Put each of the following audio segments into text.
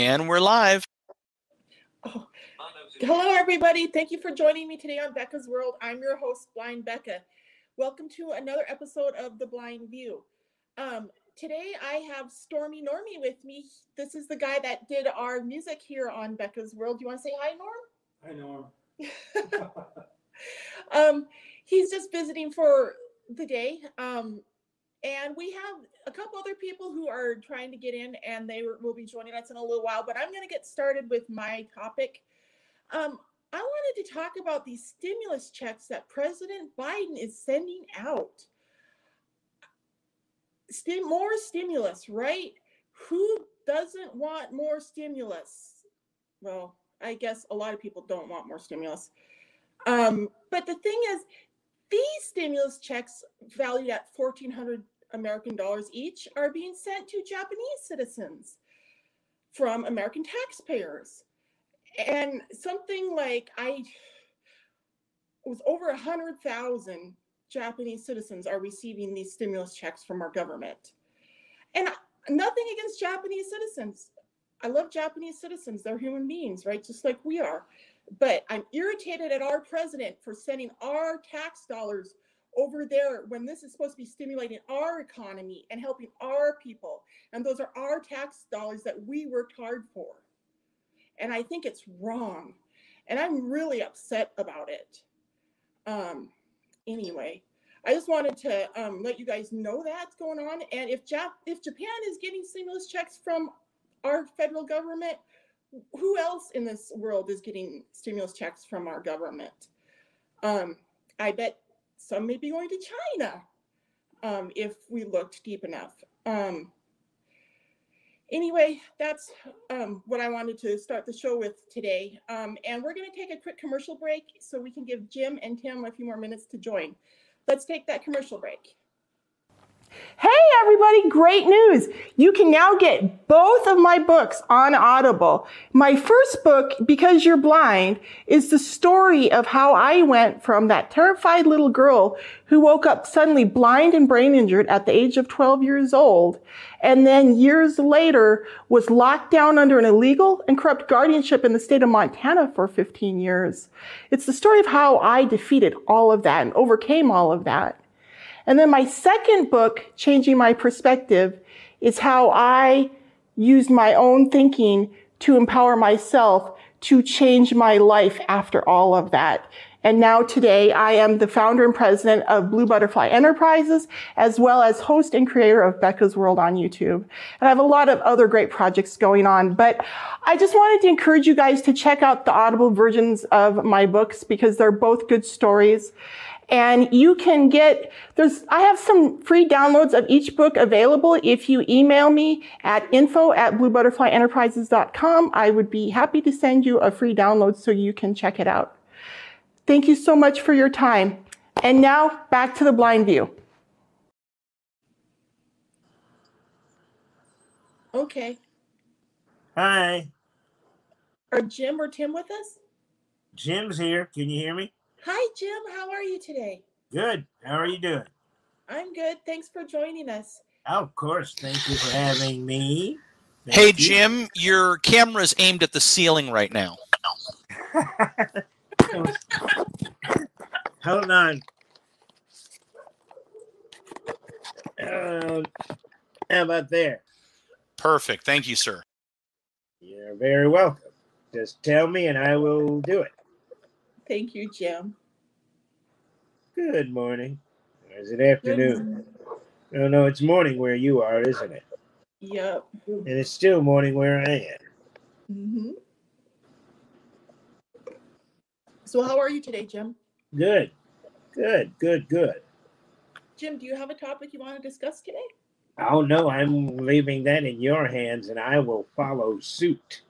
And we're live. Oh. Hello, everybody. Thank you for joining me today on Becca's World. I'm your host, Blind Becca. Welcome to another episode of The Blind View. Um, today, I have Stormy Normie with me. This is the guy that did our music here on Becca's World. Do you want to say hi, Norm? Hi, Norm. um, he's just visiting for the day. Um, and we have a couple other people who are trying to get in, and they will be joining us in a little while. But I'm going to get started with my topic. Um, I wanted to talk about these stimulus checks that President Biden is sending out. More stimulus, right? Who doesn't want more stimulus? Well, I guess a lot of people don't want more stimulus. Um, but the thing is, these stimulus checks valued at 1400 American dollars each are being sent to Japanese citizens from American taxpayers. And something like I was over a hundred thousand Japanese citizens are receiving these stimulus checks from our government. And nothing against Japanese citizens. I love Japanese citizens. They're human beings, right? Just like we are. But I'm irritated at our president for sending our tax dollars over there when this is supposed to be stimulating our economy and helping our people. And those are our tax dollars that we worked hard for. And I think it's wrong. And I'm really upset about it. Um, anyway, I just wanted to um, let you guys know that's going on. And if, Jap- if Japan is getting stimulus checks from our federal government, who else in this world is getting stimulus checks from our government? Um, I bet some may be going to China um, if we looked deep enough. Um, anyway, that's um, what I wanted to start the show with today. Um, and we're going to take a quick commercial break so we can give Jim and Tim a few more minutes to join. Let's take that commercial break. Hey, everybody, great news. You can now get both of my books on Audible. My first book, Because You're Blind, is the story of how I went from that terrified little girl who woke up suddenly blind and brain injured at the age of 12 years old, and then years later was locked down under an illegal and corrupt guardianship in the state of Montana for 15 years. It's the story of how I defeated all of that and overcame all of that. And then my second book, Changing My Perspective, is how I used my own thinking to empower myself to change my life after all of that. And now today I am the founder and president of Blue Butterfly Enterprises, as well as host and creator of Becca's World on YouTube. And I have a lot of other great projects going on, but I just wanted to encourage you guys to check out the Audible versions of my books because they're both good stories. And you can get, there's, I have some free downloads of each book available. If you email me at info at bluebutterflyenterprises.com, I would be happy to send you a free download so you can check it out. Thank you so much for your time. And now back to the blind view. Okay. Hi, Are Jim or Tim with us? Jim's here. Can you hear me? Hi, Jim. How are you today? Good. How are you doing? I'm good. Thanks for joining us. Oh, of course. Thank you for having me. Thank hey, you. Jim, your camera's aimed at the ceiling right now. Hold on. Um, how about there? Perfect. Thank you, sir. You're very welcome. Just tell me and I will do it. Thank you, Jim. Good morning. Or is it afternoon? No, no, it's morning where you are, isn't it? Yep. And it's still morning where I am. hmm So, how are you today, Jim? Good. Good, good, good. Jim, do you have a topic you want to discuss today? Oh no, I'm leaving that in your hands and I will follow suit.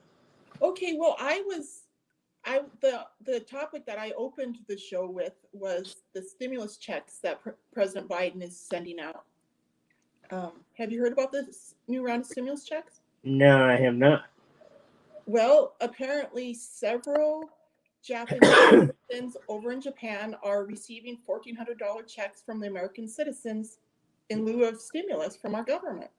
Okay, well, I was, I the the topic that I opened the show with was the stimulus checks that Pre- President Biden is sending out. Um, have you heard about this new round of stimulus checks? No, I have not. Well, apparently, several Japanese citizens over in Japan are receiving $1,400 checks from the American citizens in lieu of stimulus from our government.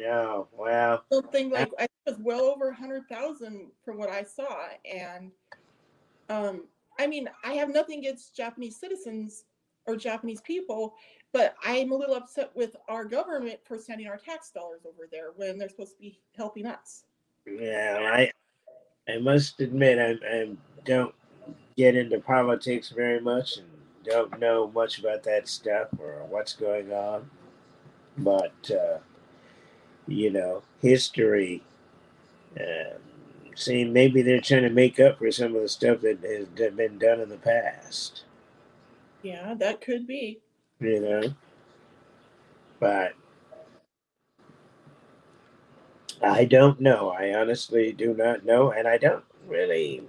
Oh, wow. something like I think it was well over a hundred thousand from what I saw. And um, I mean, I have nothing against Japanese citizens or Japanese people, but I'm a little upset with our government for sending our tax dollars over there when they're supposed to be helping us. yeah, I, I must admit, I, I don't get into politics very much and don't know much about that stuff or what's going on. But, uh, you know, history, um, see, maybe they're trying to make up for some of the stuff that has been done in the past, Yeah, that could be. you know. But I don't know. I honestly do not know, and I don't really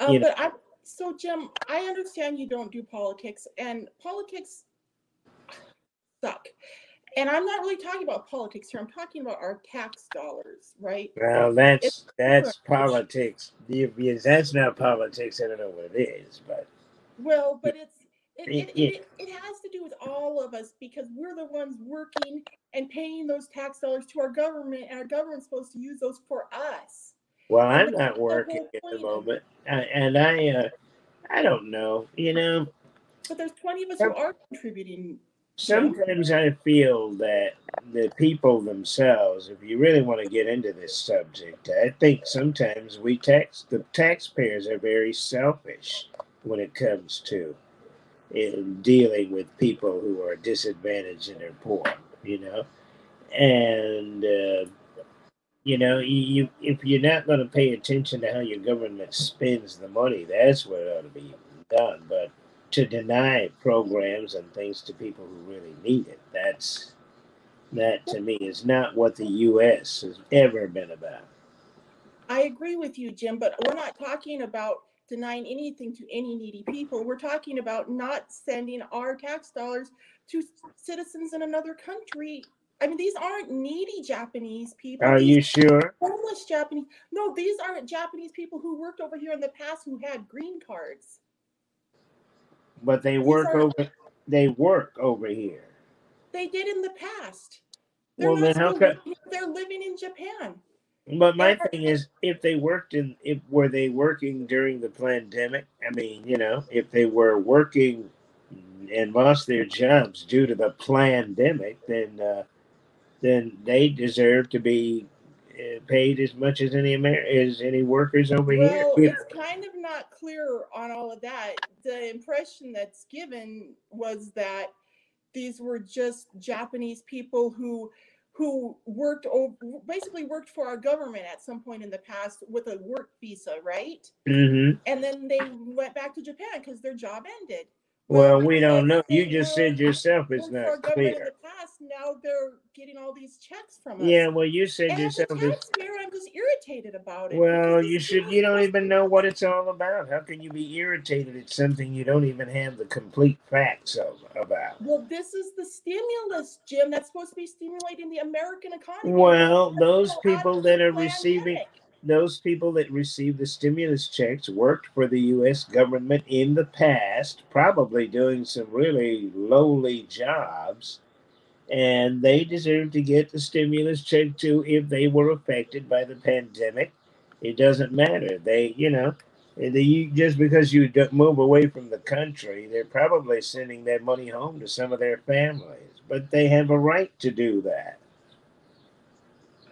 Um, You know- but I so Jim, I understand you don't do politics, and politics suck. And I'm not really talking about politics here. I'm talking about our tax dollars, right? Well, that's It's that's politics. If- that's not politics. I don't know what it is, but Well, but it's it, it, it, it has to do with all of us because we're the ones working and paying those tax dollars to our government, and our government's supposed to use those for us. well, I'm not working at the moment, I, and I uh, I don't know. You know, But there's plenty of us who are contributing. Sometimes I feel that the people themselves, if you really want to get into this subject, I think sometimes we tax the taxpayers are very selfish when it comes to in dealing with people who are disadvantaged and are poor, you know, and uh, you know, you if you're not going to pay attention to how your government spends the money, that's what ought to be done. But to deny programs and things to people who really need it, that's that to me is not what the U.S. has ever been about. I agree with you, Jim, but we're not talking about denying anything to any needy people. We're talking about not sending our tax dollars to citizens in another country. I mean, these aren't needy Japanese people. Are These you sure? homeless Japanese? No, these aren't Japanese people who worked over here in the past who had green cards. But they work are- over. They work over here. They did in the past. They're Well, then how come? living They're living in Japan. But my They're- thing is, if they worked in, if were they working during the pandemic? I mean, you know, if they were working and lost their jobs due to the pandemic, then uh, then they deserve to be paid as much as any Amer- as any workers over Well, here. it's kind of not clear on all of that. The impression that's given was that these were just Japanese people who who worked over, basically worked for our government at some point in the past with a work visa, right? hmm And then they went back to Japan because their job ended. Well, we don't know. You just said yourself it's for not government in clear. the past. Now they're getting all these checks from us. Yeah, well, you said and as a yourself it's taxpayer, I'm just irritated about it. Well, because you should. not You don't even know what it's all about. How can you be irritated at something you don't even have the complete facts of about? Well, this is the stimulus, Jim. That's supposed to be stimulating the American economy. Well, those people that are receiving. Those people that receive the stimulus checks worked for the U.S. government in the past, probably doing some really lowly jobs, and they deserve to get the stimulus check too if they were affected by the pandemic. It doesn't matter. They, you know, they, just because you move away from the country, they're probably sending that money home to some of their families, but they have a right to do that.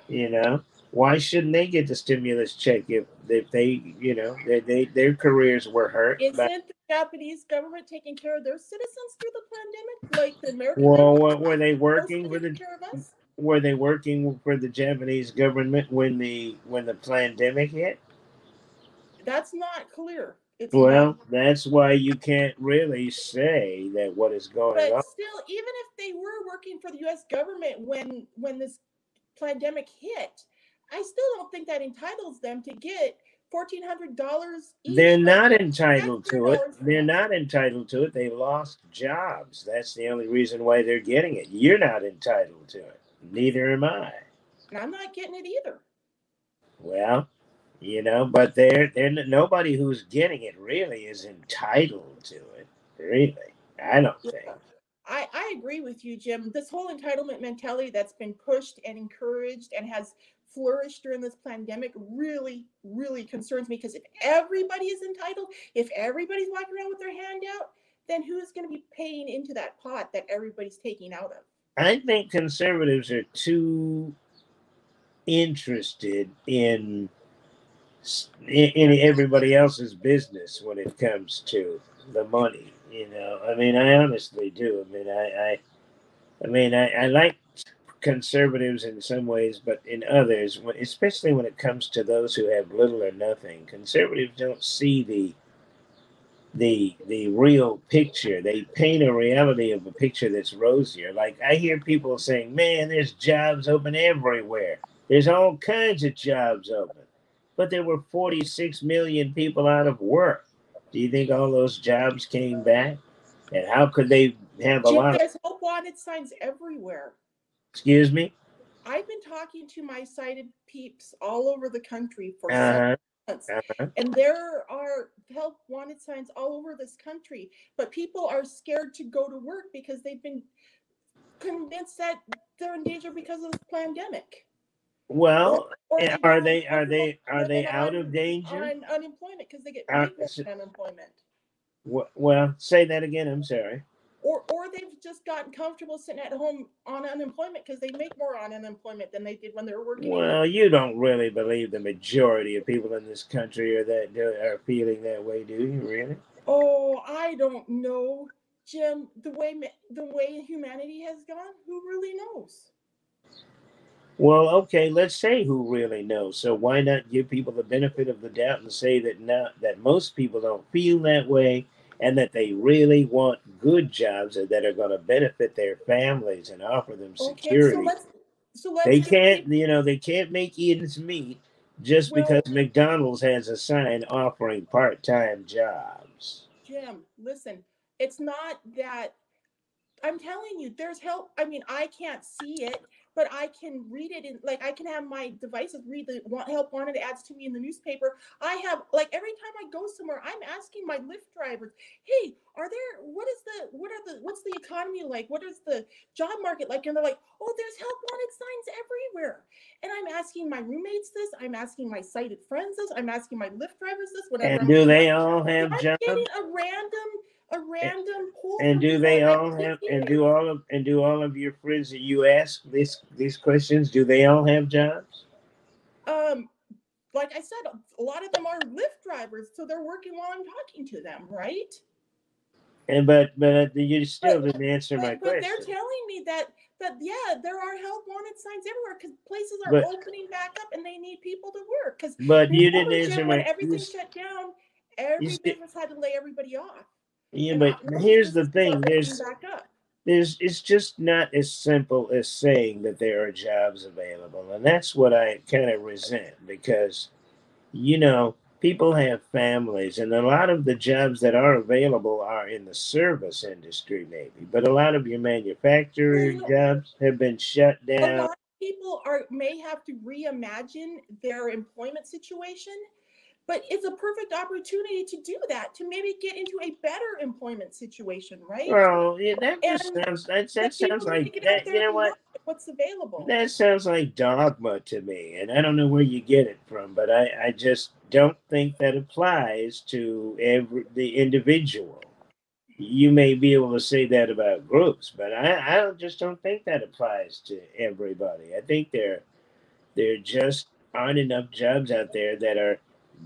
You know, why shouldn't they get the stimulus check if if they, you know, they, they their careers were hurt? Isn't the Japanese government taking care of their citizens through the pandemic, like the American? well, what, were they working for the care of us? were they working for the Japanese government when the when the pandemic hit? That's not clear. It's Well, not. that's why you can't really say that what is going but on. still, even if they were working for the U.S. government when when this pandemic hit, I still don't think that entitles them to get fourteen hundred dollars. They're not entitled to it. They're not entitled to it. They lost jobs. That's the only reason why they're getting it. You're not entitled to it. Neither am I. And I'm not getting it either. Well, you know, but they're they're nobody who's getting it really is entitled to it. Really, I don't think. I, I agree with you, Jim. This whole entitlement mentality that's been pushed and encouraged and has flourished during this pandemic really, really concerns me because if everybody is entitled, if everybody's walking around with their hand out, then who's going to be paying into that pot that everybody's taking out of? I think conservatives are too interested in in everybody else's business when it comes to the money. You know, I mean, I honestly do. I mean, I, I, I mean, I, I like conservatives in some ways, but in others, especially when it comes to those who have little or nothing, conservatives don't see the the the real picture. They paint a reality of a picture that's rosier. Like I hear people saying, "Man, there's jobs open everywhere. There's all kinds of jobs open." But there were 46 million people out of work. Do you think all those jobs came back? And how could they have a Jim, lot? There's help wanted signs everywhere. Excuse me. I've been talking to my sighted peeps all over the country for Uh-huh. months, Uh-huh. and there are help wanted signs all over this country. But people are scared to go to work because they've been convinced that they're in danger because of this pandemic. Well, Or and they are they are they are they out on- of danger? on unemployment because they get Uh, paid more so- unemployment. Well, say that again. I'm sorry. Or, or they've just gotten comfortable sitting at home on unemployment because they make more on unemployment than they did when they were working. Well, you don't really believe the majority of people in this country are that are feeling that way, do you? Really? Oh, I don't know, Jim. The way the way humanity has gone, who really knows? Well, okay, let's say who really knows. So why not give people the benefit of the doubt and say that not that most people don't feel that way and that they really want good jobs that are going to benefit their families and offer them security. Okay, so let's so let's they can't, you know, they can't make ends meet just Well- because McDonald's has a sign offering part-time jobs. Jim, listen, it's not that I'm telling you, there's help. I mean, I can't see it, but I can read it in like I can have my devices read the want help wanted ads to me in the newspaper. I have like every time I go somewhere, I'm asking my Lyft drivers, hey, are there what is the what are the what's the economy like? What is the job market like? And they're like, oh, there's help wanted signs everywhere. And I'm asking my roommates this, I'm asking my sighted friends this, I'm asking my Lyft drivers this, whatever. And I'm do they all have I'm jobs? getting a random a random. And do they all have and do all of and do all of your friends that you ask this these questions, do they all have jobs? um like I said, a lot of them are Lyft drivers, so they're working while I'm talking to them, right? And but but you still But- didn't answer my But, but they're telling me that that yeah, there are help wanted signs everywhere because places are But- opening back up and they need people to work. Because But you didn't answer my everything you, shut down, every business had to lay everybody off. Yeah, but here's the thing. There's there's it's just not as simple as saying that there are jobs available and that's what i kind of resent because you know people have families and a lot of the jobs that are available are in the service industry maybe but a lot of your manufacturing jobs have been shut a down lot of people are may have to reimagine their employment situation but it's a perfect opportunity to do that to maybe get into a better employment situation right well yeah, that just And sounds that, that sounds like that you know what what's available That sounds like dogma to me, and I don't know where you get it from, but I, I just don't think that applies to every the individual. You may be able to say that about groups, but I, I don't- just don't think that applies to everybody. I think there there just aren't enough jobs out there that are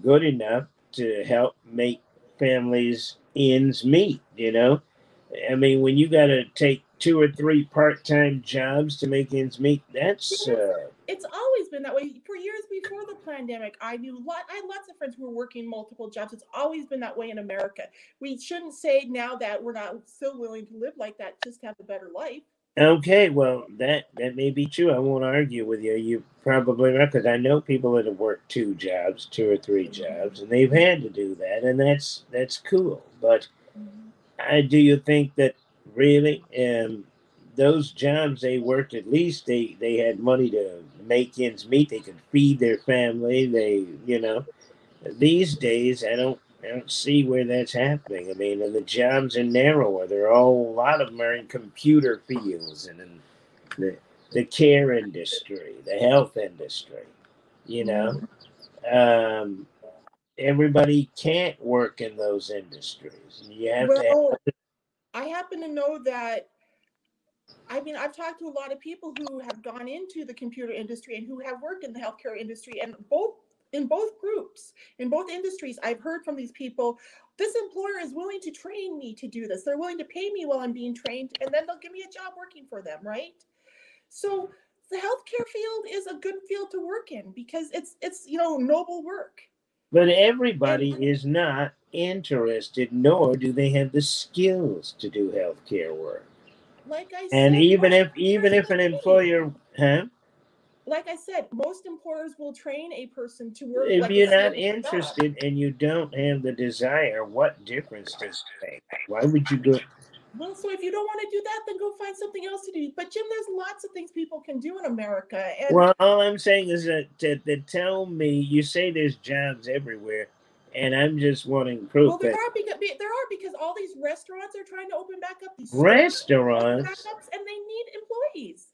good enough to help make families ends meet. You know, I mean, when you got to take two or three part-time jobs to make ends meet, that's uh, it's always been that way. For years before the pandemic i knew lot i had lots of friends who were working multiple jobs. It's always been that way in america. We shouldn't say now that we're not still willing to live like that just to have a better life okay. Well, that that may be true. I won't argue with you. You probably right because I know people that have worked two jobs, two or three jobs, and they've had to do that, and that's that's cool. But I do you think that really um, those jobs they worked at least they they had money to make ends meet. They could feed their family. They you know these days I don't I don't see where that's happening. I mean, and the jobs are narrower. There are a lot of them are in computer fields and in the the care industry, the health industry. You know, um, everybody can't work in those industries. You have to. Well, I happen to know that. I mean, I've talked to a lot of people who have gone into the computer industry and who have worked in the healthcare industry, and both in both groups, in both industries, I've heard from these people. This employer is willing to train me to do this. They're willing to pay me while I'm being trained, and then they'll give me a job working for them, right? So the healthcare field is a good field to work in because it's it's you know noble work. But everybody is not interested, nor do they have the skills to do healthcare work. Like I said, And even if even if an employer, huh? Like I said, most employers will train a person to work. If like you're not skilled job. interested and you don't have the desire, what difference does it make? Why would you do it? Well, so if you don't want to do that, then go find something else to do. But Jim, there's lots of things people can do in America, and Well, all I'm saying is that to, to tell me you say there's jobs everywhere, and I'm just wanting proof well, there that are because there are because all these restaurants are trying to open back up. These stores are opening restaurants. and they need employees.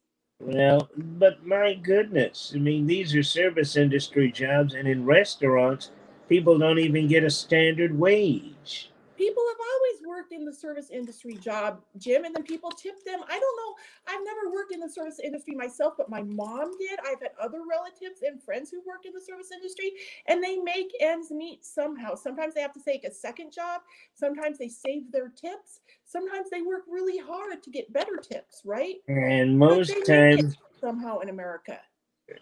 Well, but my goodness, I mean, these are service industry jobs, and in restaurants, people don't even get a standard wage. People have always worked in the service industry job, Jim, and then people tip them. I don't know. I've never worked in the service industry myself, but my mom did. I've had other relatives and friends who worked in the service industry, and they make ends meet somehow. Sometimes they have to take a second job. Sometimes they save their tips. Sometimes they work really hard to get better tips, right? And most they make it times, somehow in America.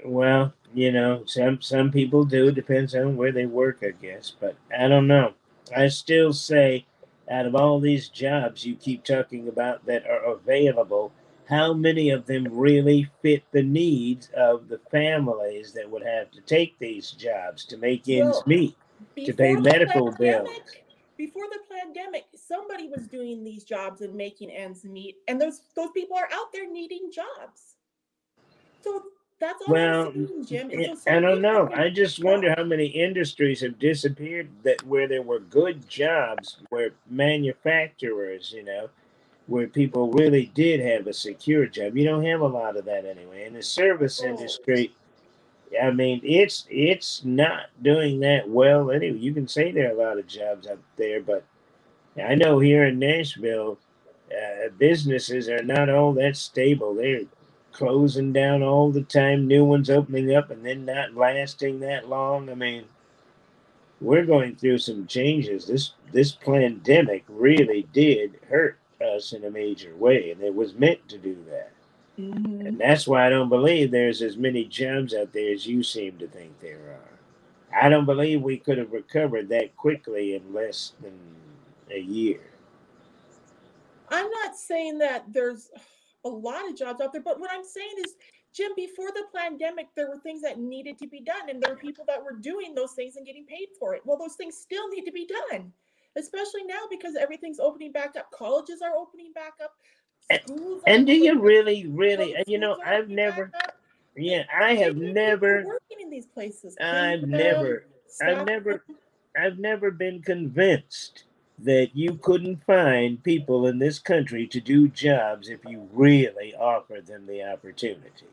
well, you know, some some people do. Depends on where they work, I guess. But I don't know. I still say, out of all these jobs you keep talking about that are available, how many of them really fit the needs of the families that would have to take these jobs to make ends Well, meet? To pay medical bills. Before the pandemic, somebody was doing these jobs and making ends meet, and those those people are out there needing jobs. So that's all Well, I'm saying, Jim. I I don't know. I just wonder how many industries have disappeared that where there were good jobs, where manufacturers, you know, where people really did have a secure job. You don't have a lot of that anyway. In the service Oh. industry, I mean, it's it's not doing that well anyway. You can say there are a lot of jobs out there, but I know here in Nashville, uh, businesses are not all that stable. They're closing down all the time, new ones opening up, and then not lasting that long. I mean, we're going through some changes. This this pandemic really did hurt us in a major way, and it was meant to do that. Mhm. And that's why I don't believe there's as many jobs out there as you seem to think there are. I don't believe we could have recovered that quickly in less than a year. I'm not saying that there's a lot of jobs out there, but what I'm saying is, Jim, before the pandemic, there were things that needed to be done, and there were people that were doing those things and getting paid for it. Well, those things still need to be done, especially now because everything's opening back up. Colleges are opening back up. And- Schools And do you really, really, you know, I've never, yeah, I have They need people never, working in these places. I've never, I've never. I've never been convinced that you couldn't find people in this country to do jobs if you really offered them the opportunity.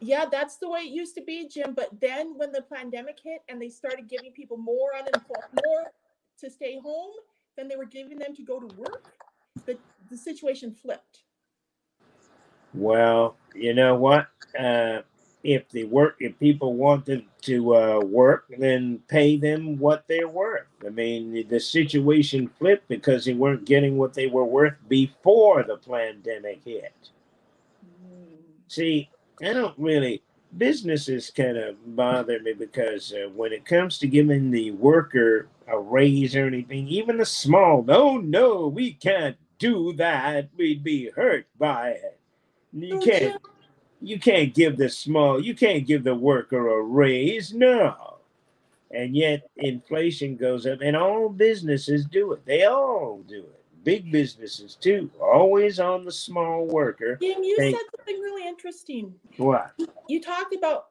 Yeah, that's the way it used to be, Jim. But then when the pandemic hit and they started giving people more unemployment, more to stay home than they were giving them to go to work, the, the situation flipped. Well, you know what? Uh, if the work, if people wanted to uh, work, then pay them what they're worth. I mean, the situation flipped because they weren't getting what they were worth before the pandemic hit. See, I don't really. Businesses kind of bother me because uh, when it comes to giving the worker a raise or anything, even a small, no, no, we can't do that. We'd be hurt by it. You can't. You can't give the small. You can't give the worker a raise. No. And yet inflation goes up, and all businesses do it. They all do it. Big businesses too, always on the small worker. Jim, you Thank- said something really interesting. What? You talked about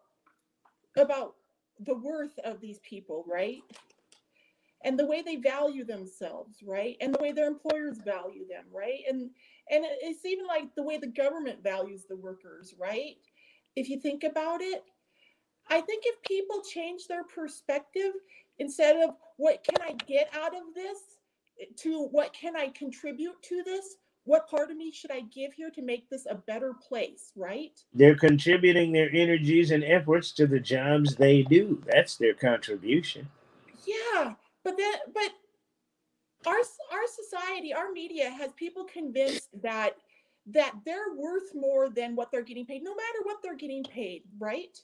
about the worth of these people, right? and the way they value themselves, right? And the way their employers value them, right? And and it's even like the way the government values the workers, right? If you think about it, I think if people change their perspective instead of what can I get out of this to what can I contribute to this, what part of me should I give here to make this a better place, right? They're contributing their energies and efforts to the jobs they do. That's their contribution. Yeah, but then but our our society, our media has people convinced that that they're worth more than what they're getting paid, no matter what they're getting paid, right?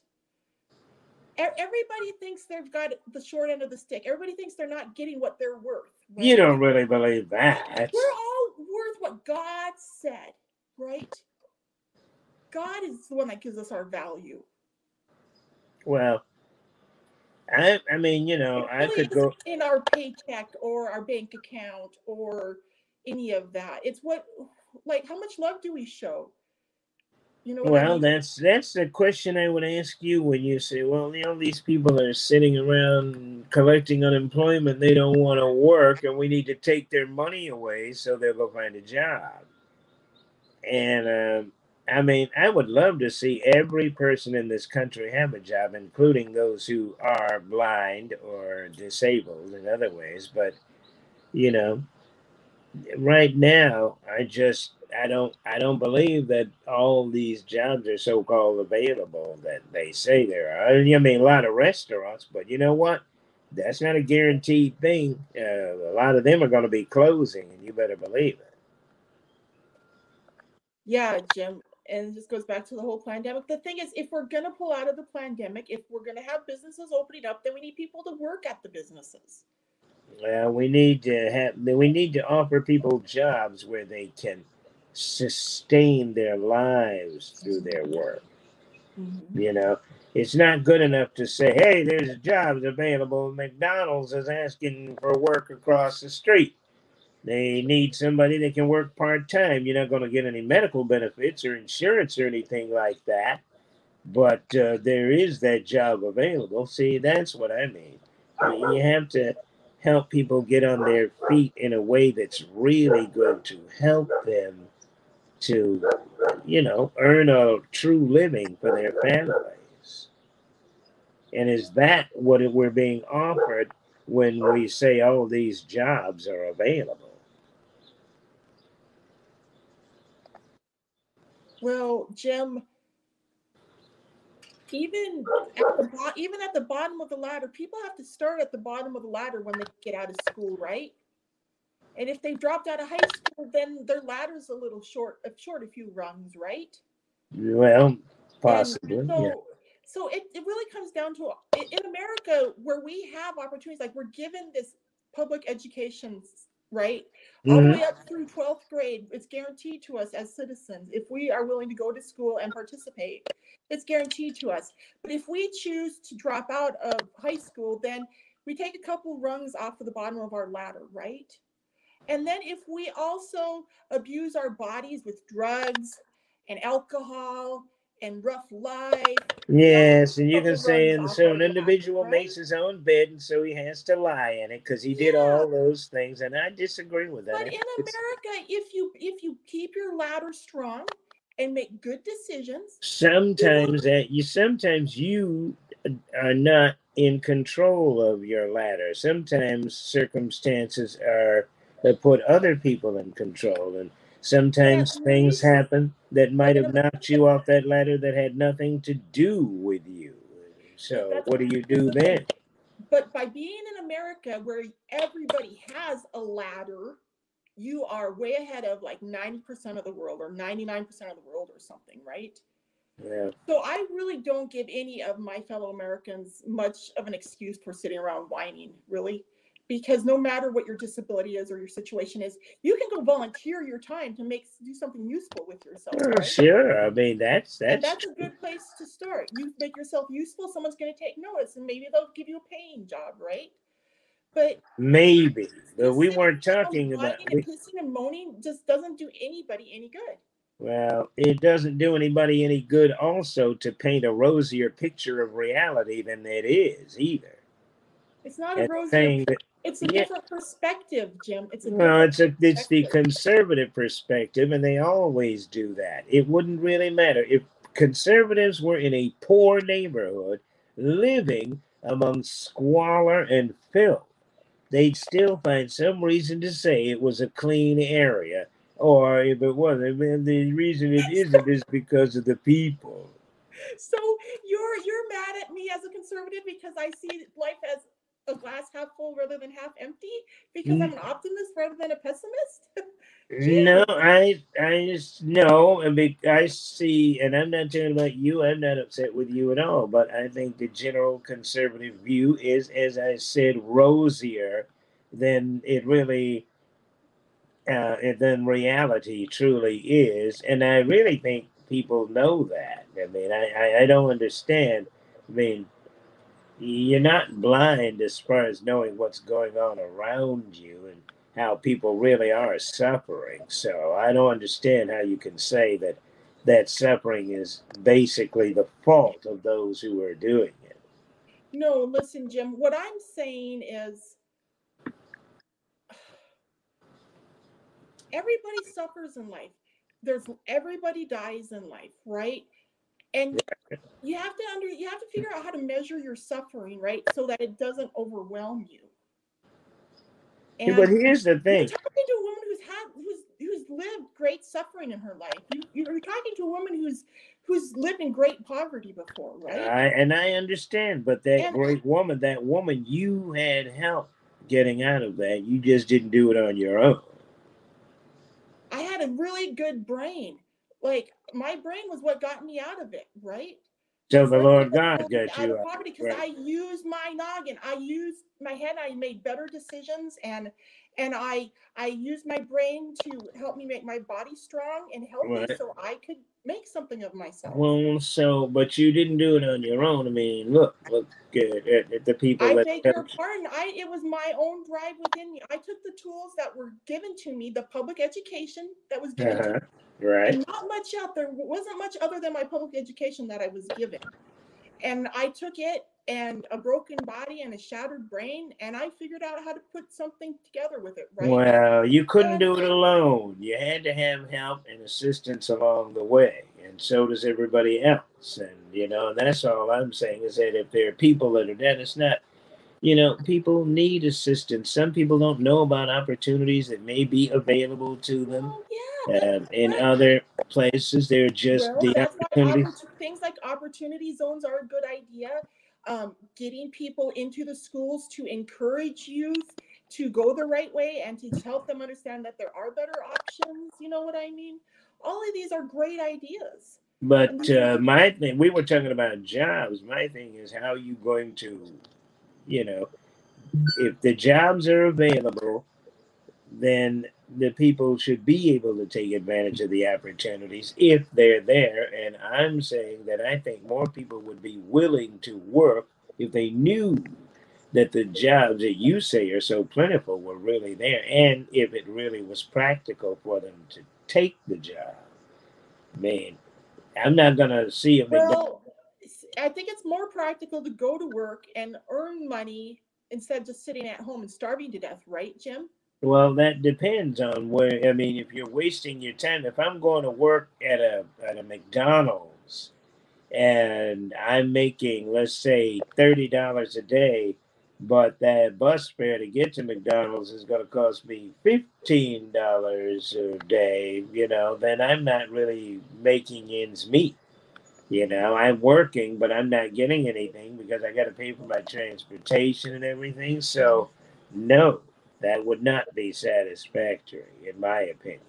Everybody thinks they've got the short end of the stick. Everybody thinks they're not getting what they're worth. Right? You don't really believe that. We're all worth what God said, right? God is the one that gives us our value. Well, I I mean, you know, really I could go in our paycheck or our bank account or any of that. It's what like how much love do we show? You know well, I mean? that's that's the question I would ask you when you say, well, you know, these people are sitting around collecting unemployment, they don't want to work, and we need to take their money away so they'll go find a job. And uh, I mean, I would love to see every person in this country have a job, including those who are blind or disabled in other ways. But you know, right now, I just I don't I don't believe that all these jobs are so called available that they say there are. I mean, a lot of restaurants, but you know what? That's not a guaranteed thing. Uh, a lot of them are going to be closing, and you better believe it. Yeah, Jim. And it just goes back to the whole pandemic. The thing is, if we're going to pull out of the pandemic, if we're going to have businesses opening up, then we need people to work at the businesses. Well, we need to have we need to offer people jobs where they can sustain their lives through their work. Mm-hmm. You know, it's not good enough to say, hey, there's jobs available. McDonald's is asking for work across the street. They need somebody that can work part time. You're not going to get any medical benefits or insurance or anything like that. But uh, there is that job available. See, that's what I mean. You have to help people get on their feet in a way that's really going to help them to, you know, earn a true living for their families. And is that what we're being offered when we say, oh, these jobs are available? Well, Jim, even at the bo- even at the bottom of the ladder, people have to start at the bottom of the ladder when they get out of school, right? And if they dropped out of high school, then their ladder's a little short, short a few rungs, right? Well, possibly. so, yeah. so it, it really comes down to in America where we have opportunities, like we're given this public education, right? Mm-hmm. All the mm-hmm. way up through 12th grade, it's guaranteed to us as citizens if we are willing to go to school and participate. It's guaranteed to us. But if we choose to drop out of high school, then we take a couple rungs off of the bottom of our ladder, right? And then if we also abuse our bodies with drugs and alcohol and rough life. Yes, and you can say, and so an individual right? makes his own bed, and so he has to lie in it because he did yeah. all those things, and I disagree with that. But in America, if you if you keep your ladder strong and make good decisions, sometimes that you sometimes you uh, are not in control of your ladder. Sometimes circumstances are that put other people in control. And sometimes things happen that might have knocked you off that ladder that had nothing to do with you. So what do you do then? But by being in America where everybody has a ladder, you are way ahead of like 90% of the world or 99% of the world or something, right? Yeah. So I really don't give any of my fellow Americans much of an excuse for sitting around whining, really because no matter what your disability is or your situation is, you can go volunteer your time to make do something useful with yourself. Oh, right? Sure, I mean that's that's and that's a good place to start. You make yourself useful, someone's going to take notice, and maybe they'll give you a paying job, right? But maybe, but we weren't talking about and pissing and moaning. Just doesn't do anybody any good. Well, it doesn't do anybody any good, also, to paint a rosier picture of reality than it is either. It's not a rosier It's a Yeah. different perspective, Jim. It's a No, it's a it's the conservative perspective, and they always do that. It wouldn't really matter if conservatives were in a poor neighborhood, living among squalor and filth. They'd still find some reason to say it was a clean area, or if it wasn't, then the reason it isn't is because of the people. So you're you're mad at me as a conservative because I see life as a glass half full rather than half empty because Mm. I'm an optimist rather than a pessimist. No, I I just no, and be, I see, and I'm not talking about you. I'm not upset with you at all, but I think the general conservative view is, as I said, rosier than it really, uh, than reality truly is, and I really think people know that. I mean, I I, I don't understand. I mean, you're not blind as far as knowing what's going on around you and how people really are suffering. So I don't understand how you can say that that suffering is basically the fault of those who are doing it. No, listen, Jim. What I'm saying is everybody suffers in life. There's everybody dies in life, right? And you have to under you have to figure out how to measure your suffering, right? So that it doesn't overwhelm you. Yeah, but here's the thing. you're talking to a woman who's had who's who's lived great suffering in her life. You you're talking to a woman who's who's lived in great poverty before, right? I, and I understand, but that And- great woman, that woman, you had help getting out of that. You just didn't do it on your own. I had a really good brain. Like my brain was what got me out of it, right? So the Lord God got me got out you of out. poverty because right. I used my noggin. I used my head. I made better decisions, and and I I used my brain to help me make my body strong and healthy, Right. so I could make something of myself. Well, so, but you didn't do it on your own. I mean, look, look good at, at the people I beg your pardon. I it was my own drive within me. I took the tools that were given to me, the public education that was given Uh-huh. me, Right. not much out there wasn't much other than my public education that I was given. And I took it and a broken body and a shattered brain, and I figured out how to put something together with it, right? Well, you couldn't do it alone. You had to have help and assistance along the way, and so does everybody else. And you know, that's all I'm saying is that if there are people that are dead, it's not. You know, people need assistance. Some people don't know about opportunities that may be available to them. Oh, yeah. Um, in right. other places, they're just Well, the that's why opportunities. things like opportunity zones are a good idea. Um, getting people into the schools to encourage youth to go the right way and to help them understand that there are better options. You know what I mean? All of these are great ideas. But uh, my thing, we were talking about jobs. My thing is how are you going to, you know, if the jobs are available, then the people should be able to take advantage of the opportunities if they're there. And I'm saying that I think more people would be willing to work if they knew that the jobs that you say are so plentiful were really there, and if it really was practical for them to take the job. Man, I'm not gonna see a. Well, I think it's more practical to go to work and earn money instead of just sitting at home and starving to death, right, Jim? Well, that depends on where. I mean, if you're wasting your time, if I'm going to work at a at a McDonald's and I'm making, let's say, thirty dollars a day, but that bus fare to get to McDonald's is going to cost me fifteen dollars a day, you know, then I'm not really making ends meet. You know, I'm working, but I'm not getting anything because I got to pay for my transportation and everything. So, no, that would not be satisfactory, in my opinion.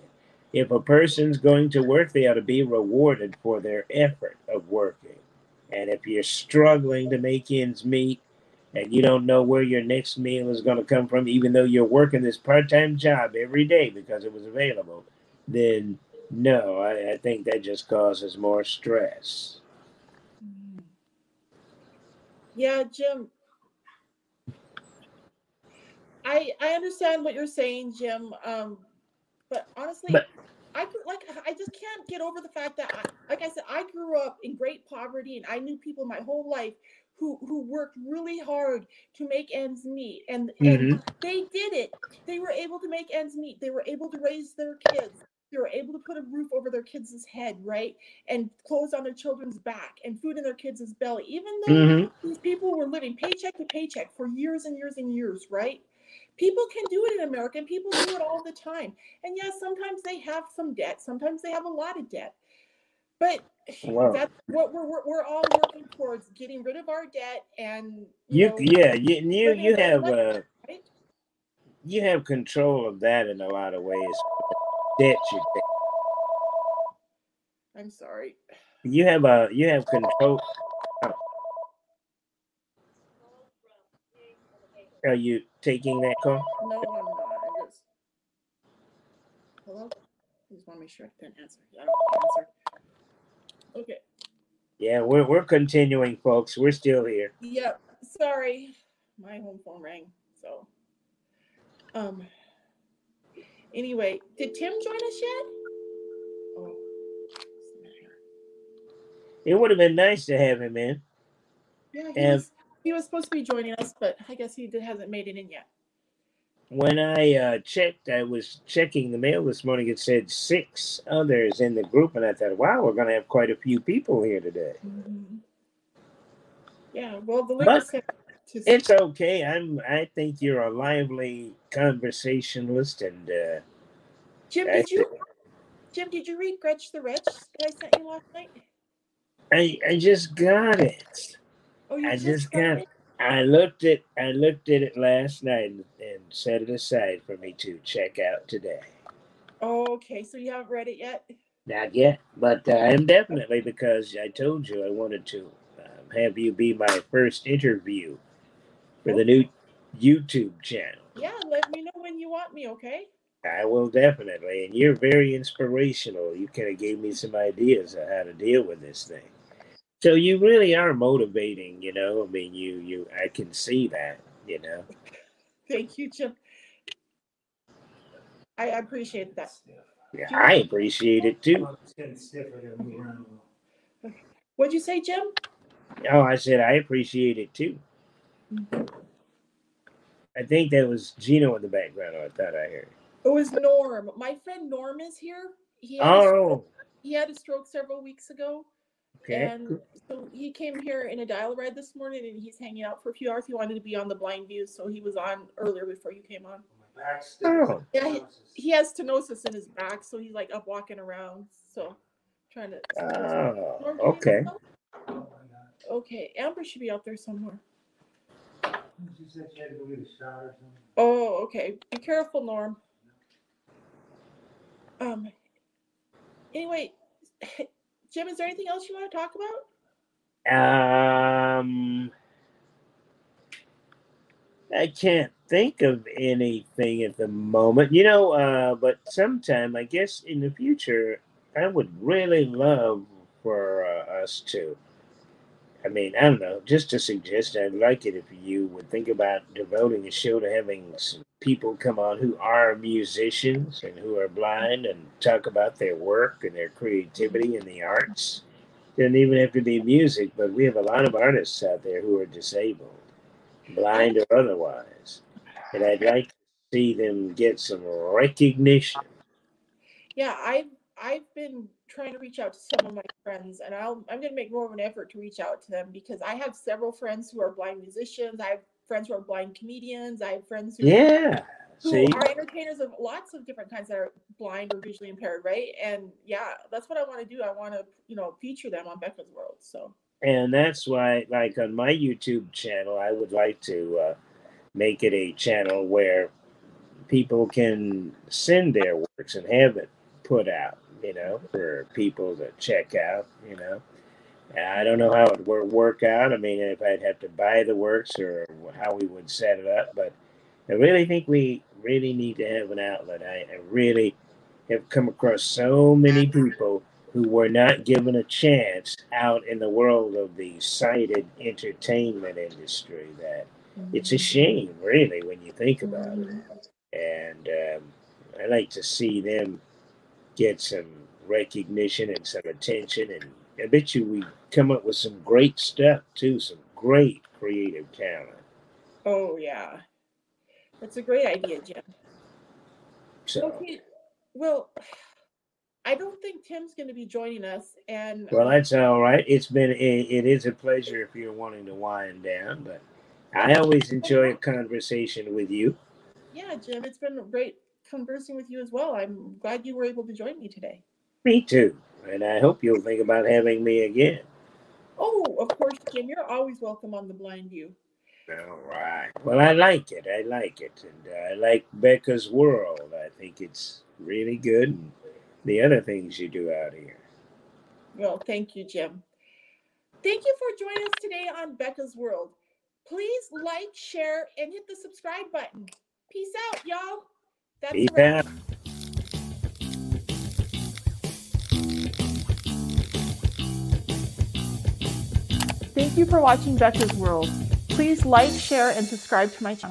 If a person's going to work, they ought to be rewarded for their effort of working. And if you're struggling to make ends meet and you don't know where your next meal is going to come from, even though you're working this part time job every day because it was available, then no, I, I think that just causes more stress. Yeah, Jim. I I understand what you're saying, Jim. Um, but honestly, But- I like I just can't get over the fact that, I, like I said, I grew up in great poverty, and I knew people my whole life who who worked really hard to make ends meet and, Mhm. and they did it they were able to make ends meet they were able to raise their kids they were able to put a roof over their kids' head right and clothes on their children's back and food in their kids' belly even though Mhm. these people were living paycheck to paycheck for years and years and years right people can do it in america and people do it all the time and yes sometimes they have some debt sometimes they have a lot of debt but Wow. that's what we're, we're we're all working towards getting rid of our debt and You know, yeah, you you, you have uh right? you have control of that in a lot of ways. Debt you take. i'm sorry You have a you have control. oh. Are you taking that call? no i'm not i just hello i just want to make sure i didn't answer i don't answer okay Yeah, we're we're continuing, folks. We're still here. Yep. Sorry, my home phone rang. So, um. Anyway, did Tim join us yet? Oh, he's not here. It would have been nice to have him in. yeah, he, And- was, he was supposed to be joining us, but I guess he did, hasn't made it in yet. When I uh, checked, I was checking the mail this morning. It said six others in the group, and I thought, wow, we're going to have quite a few people here today. Yeah. Well, the link But was sent to. It's okay. I'm. I think you're a lively conversationalist, and uh, Jim, I did you? Jim, did you read Gretch the Rich that I sent you last night? I I just got it. Oh, you I just, just got got it? I looked at I looked at it last night and, and set it aside for me to check out today. Oh, okay. So you haven't read it yet? Not yet, but uh, I'm definitely because I told you I wanted to um, have you be my first interview for the new YouTube channel. Yeah. Let me know when you want me. Okay. I will definitely, and you're very inspirational. You kind of gave me some ideas on how to deal with this thing. So you really are motivating, you know. I mean, you you I can see that, you know. Thank you, Jim. I appreciate that. Yeah, I appreciate it too. What'd you say, Jim? Oh, I said I appreciate it too. I think that was Gino in the background. I thought I heard. It was Norm. My friend Norm is here. He Oh, he had a stroke several weeks ago. okay. And so he came here in a dial ride this morning and he's hanging out for a few hours. He wanted to be on the blind view, so he was on earlier before you came on. Oh, Yeah, he, he has stenosis in his back, so he's like up walking around. So trying to. oh, Norm, okay. Okay, Amber should be out there somewhere. Oh, okay. Be careful, Norm. Um. Anyway, Jim, is there anything else you want to talk about? Um, I can't think of anything at the moment, you know. Uh, but sometime, I guess, in the future, I would really love for uh, us to. I mean, I don't know, just a suggestion. I'd like it if you would think about devoting a show to having some people come on who are musicians and who are blind and talk about their work and their creativity in the arts. It Doesn't even have to be music, but we have a lot of artists out there who are disabled, blind or otherwise. And I'd like to see them get some recognition. Yeah, I've I've been trying to reach out to some of my friends, and I'll I'm gonna make more of an effort to reach out to them because I have several friends who are blind musicians. I have friends who are blind comedians. I have friends who Yeah. who See? are entertainers of lots of different kinds that are blind or visually impaired, right? And yeah, that's what I want to do. I want to, you know, feature them on Becca's World. So and that's why like on my youtube channel i would like to uh, make it a channel where people can send their works and have it put out you know for people to check out you know. I don't know how it would work out. I mean if i'd have to buy the works or how we would set it up but i really think we really need to have an outlet. I, I really have come across so many people who were not given a chance out in the world of the sighted entertainment industry that it's a shame really when you think about it. And um, i like to see them get some recognition and some attention and i bet you we come up with some great stuff too some great creative talent. Oh yeah, that's a great idea, Jim. So, Okay, well, I don't think Tim's going to be joining us, and well, um, that's all right. It's been a, it is a pleasure if you're wanting to wind down, but I always enjoy a conversation with you. yeah, Jim, it's been great conversing with you as well. I'm glad you were able to join me today. Me too, and I hope you'll think about having me again. Oh, of course, Jim, you're always welcome on the Blind View. All right. Well, I like it. I like it, and uh, I like Becca's World. I think it's really good, and the other things you do out here. Well, thank you, Jim. Thank you for joining us today on Becca's World. Please like, share, and hit the subscribe button. Peace out, y'all. That's Peace a wrap. Thank you for watching Becca's World. Please like, share, and subscribe to my channel.